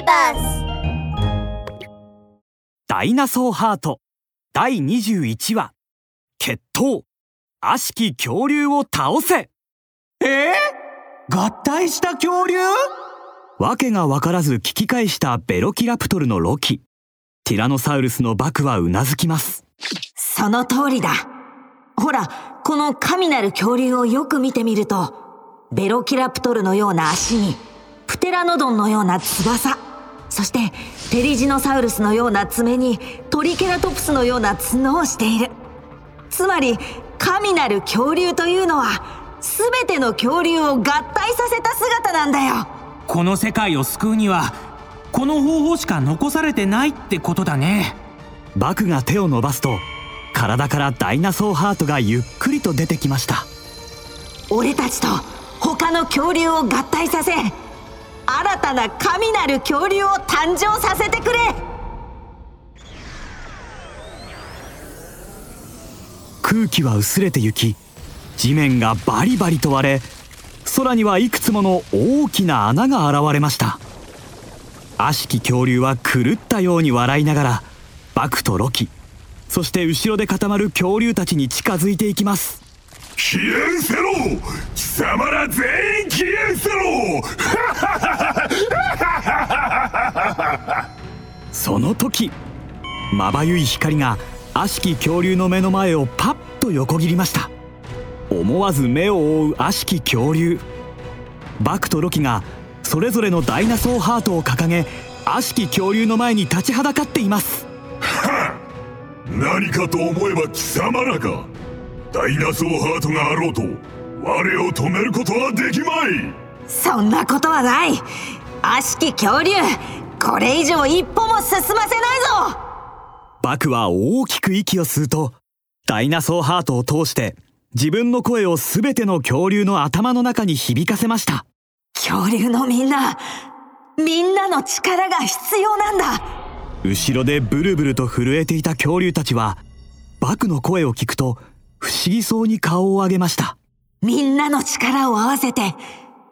ビバスダイナソーハート。第21話。決闘。悪しき恐竜を倒せ。え？ー、合体した恐竜？わけがわからず聞き返したベロキラプトルのロキ。ティラノサウルスのバクはうなずきます。その通りだ。ほらこの神なる恐竜をよく見てみるとベロキラプトルのような足にプテラノドンのような翼そしてテリジノサウルスのような爪にトリケラトプスのような角をしている。つまり神なる恐竜というのは全ての恐竜を合体させた姿なんだよ。この世界を救うにはこの方法しか残されてないってことだね。バクが手を伸ばすと体からダイナソーハートがゆっくりと出てきました。俺たちと他の恐竜を合体させ新たな神なる恐竜を誕生させてくれ。空気は薄れてゆき地面がバリバリと割れ空にはいくつもの大きな穴が現れました。悪しき恐竜は狂ったように笑いながらバクとロキそして後ろで固まる恐竜たちに近づいていきます。消え失せろ貴様ら全員消え失せろ その時まばゆい光が悪しき恐竜の目の前をパッと横切りました。思わず目を覆う悪しき恐竜。バクとロキがそれぞれのダイナソーハートを掲げ悪しき恐竜の前に立ちはだかっています。は 何かと思えば貴様らかダイナソーハートがあろうと我を止めることはできまい。そんなことはない。悪しき恐竜これ以上一歩も進ませないぞ。バクは大きく息を吸うとダイナソーハートを通して自分の声を全ての恐竜の頭の中に響かせました。恐竜のみんなみんなの力が必要なんだ。後ろでブルブルと震えていた恐竜たちはバクの声を聞くと不思議そうに顔を上げましたみんなの力を合わせて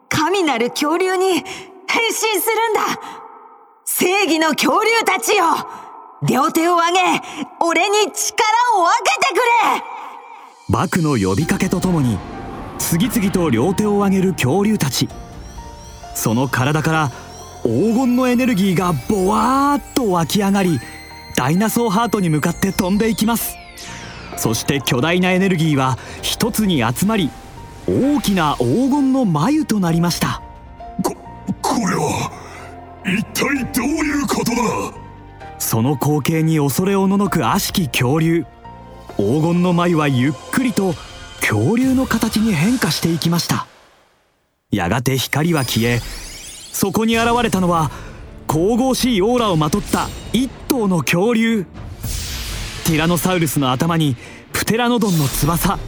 神なる恐竜に変身するんだ。正義の恐竜たちよ。両手を上げ俺に力を分けてくれ。バクの呼びかけとともに次々と両手を上げる恐竜たち。その体から黄金のエネルギーがボワーッと湧き上がりダイナソーハートに向かって飛んでいきます。そして巨大なエネルギーは一つに集まり大きな黄金の眉となりました。ここれは一体どういうことだ？その光景に恐れおののく悪しき恐竜。黄金の眉はゆっくりと恐竜の形に変化していきました。やがて光は消えそこに現れたのは神々しいオーラをまとった一頭の恐竜。ティラノサウルスの頭にプテラノドンの翼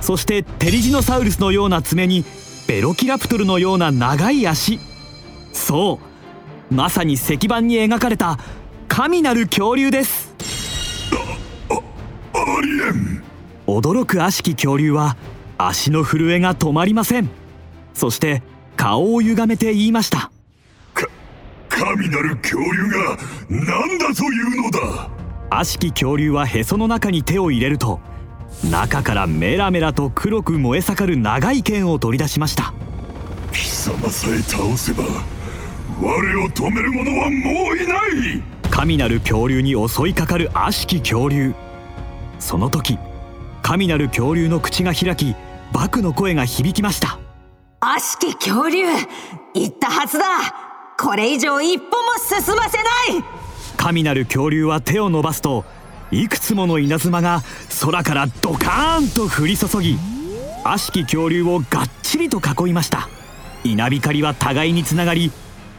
そしてテリジノサウルスのような爪にベロキラプトルのような長い足。そうまさに石板に描かれた神なる恐竜です。驚く悪しき恐竜は足の震えが止まりません。そして顔を歪めて言いました。か神なる恐竜が何だというのだ。悪しき恐竜はへその中に手を入れると中からメラメラと黒く燃え盛る長い剣を取り出しました。貴様さえ倒せば我を止める者はもういない。神なる恐竜に襲いかかる悪しき恐竜。その時神なる恐竜の口が開きバクの声が響きました。悪しき恐竜言ったはずだ。これ以上一歩も進ませない。神なる恐竜は手を伸ばすといくつもの稲妻が空からドカーンと降り注ぎ悪しき恐竜をがっちりと囲いました。稲光は互いにつながり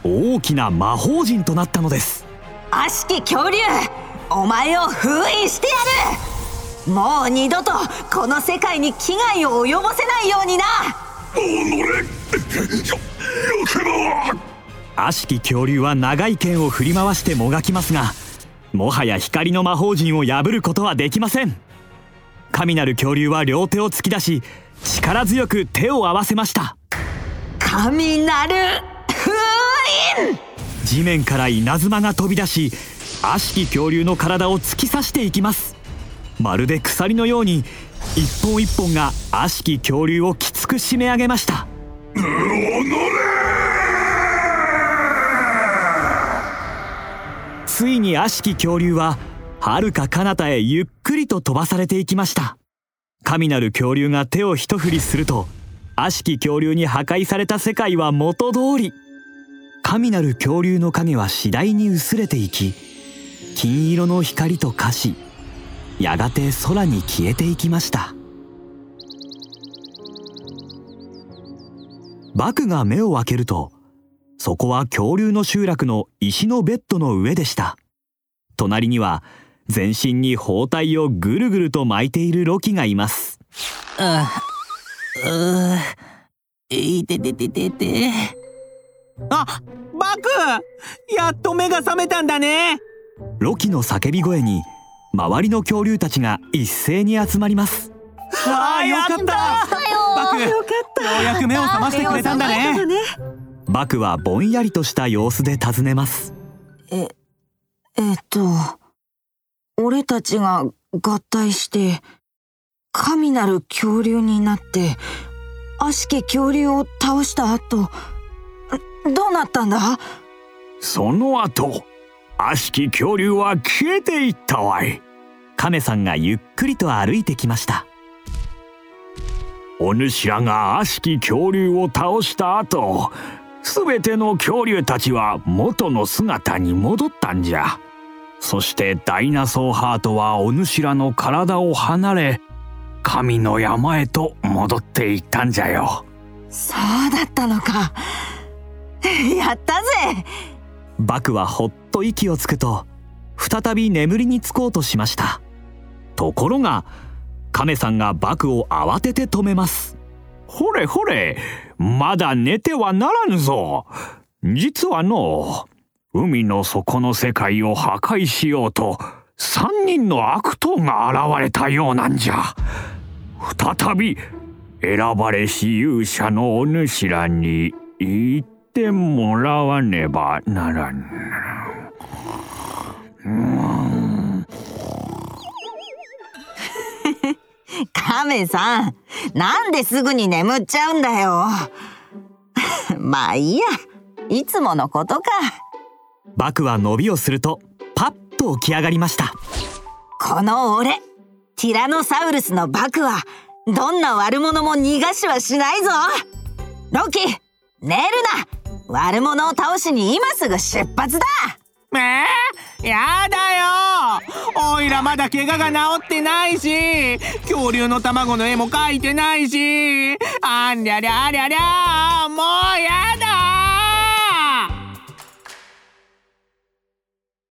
大きな魔法陣となったのです。悪しき恐竜お前を封印してやる。もう二度とこの世界に危害を及ぼせないようにな。おのれよよくも悪しき恐竜は長い剣を振り回してもがきますがもはや光の魔法陣を破ることはできません。神なる恐竜は両手を突き出し力強く手を合わせました。神なる封印！地面から稲妻が飛び出し悪しき恐竜の体を突き刺していきます。まるで鎖のように一本一本が悪しき恐竜をきつく締め上げました。おのれついに悪しき恐竜は遥か彼方へゆっくりと飛ばされていきました。神なる恐竜が手を一振りすると悪しき恐竜に破壊された世界は元通り。神なる恐竜の影は次第に薄れていき金色の光と化しやがて空に消えていきました。バクが目を開けるとそこは恐竜の集落の石のベッドの上でした。隣には全身に包帯をぐるぐると巻いているロキがいます。あういててててて。あバクやっと目が覚めたんだね。ロキの叫び声に周りの恐竜たちが一斉に集まります。ああよかった。バクようやく目を覚ましてくれたんだねバクはぼんやりとした様子で尋ねます。え、えっと、俺たちが合体して、神なる恐竜になって、悪しき恐竜を倒した後、どうなったんだ？その後悪しき恐竜は消えていったわい。カメさんがゆっくりと歩いてきました。お主らが悪しき恐竜を倒した後すべての恐竜たちは元の姿に戻ったんじゃ。そしてダイナソーハートはお主らの体を離れ神の山へと戻っていったんじゃよ。そうだったのか。やったぜ。バクはほっと息をつくと再び眠りにつこうとしました。ところがカメさんがバクを慌てて止めますほれほれまだ寝てはならぬぞ。実はの海の底の世界を破壊しようと三人の悪党が現れたようなんじゃ。再び選ばれし勇者のお主らに言ってもらわねばならんカメさん、なんですぐに眠っちゃうんだよ。まあいいや。いつものことか。バクは伸びをするとパッと起き上がりましたこの俺、ティラノサウルスのバクは、どんな悪者も逃がしはしないぞロキ、寝るな悪者を倒しに今すぐ出発だえー、やだよおいらまだ怪我が治ってないし恐竜の卵の絵も描いてないし。あんりゃりゃありゃりゃもうやだ。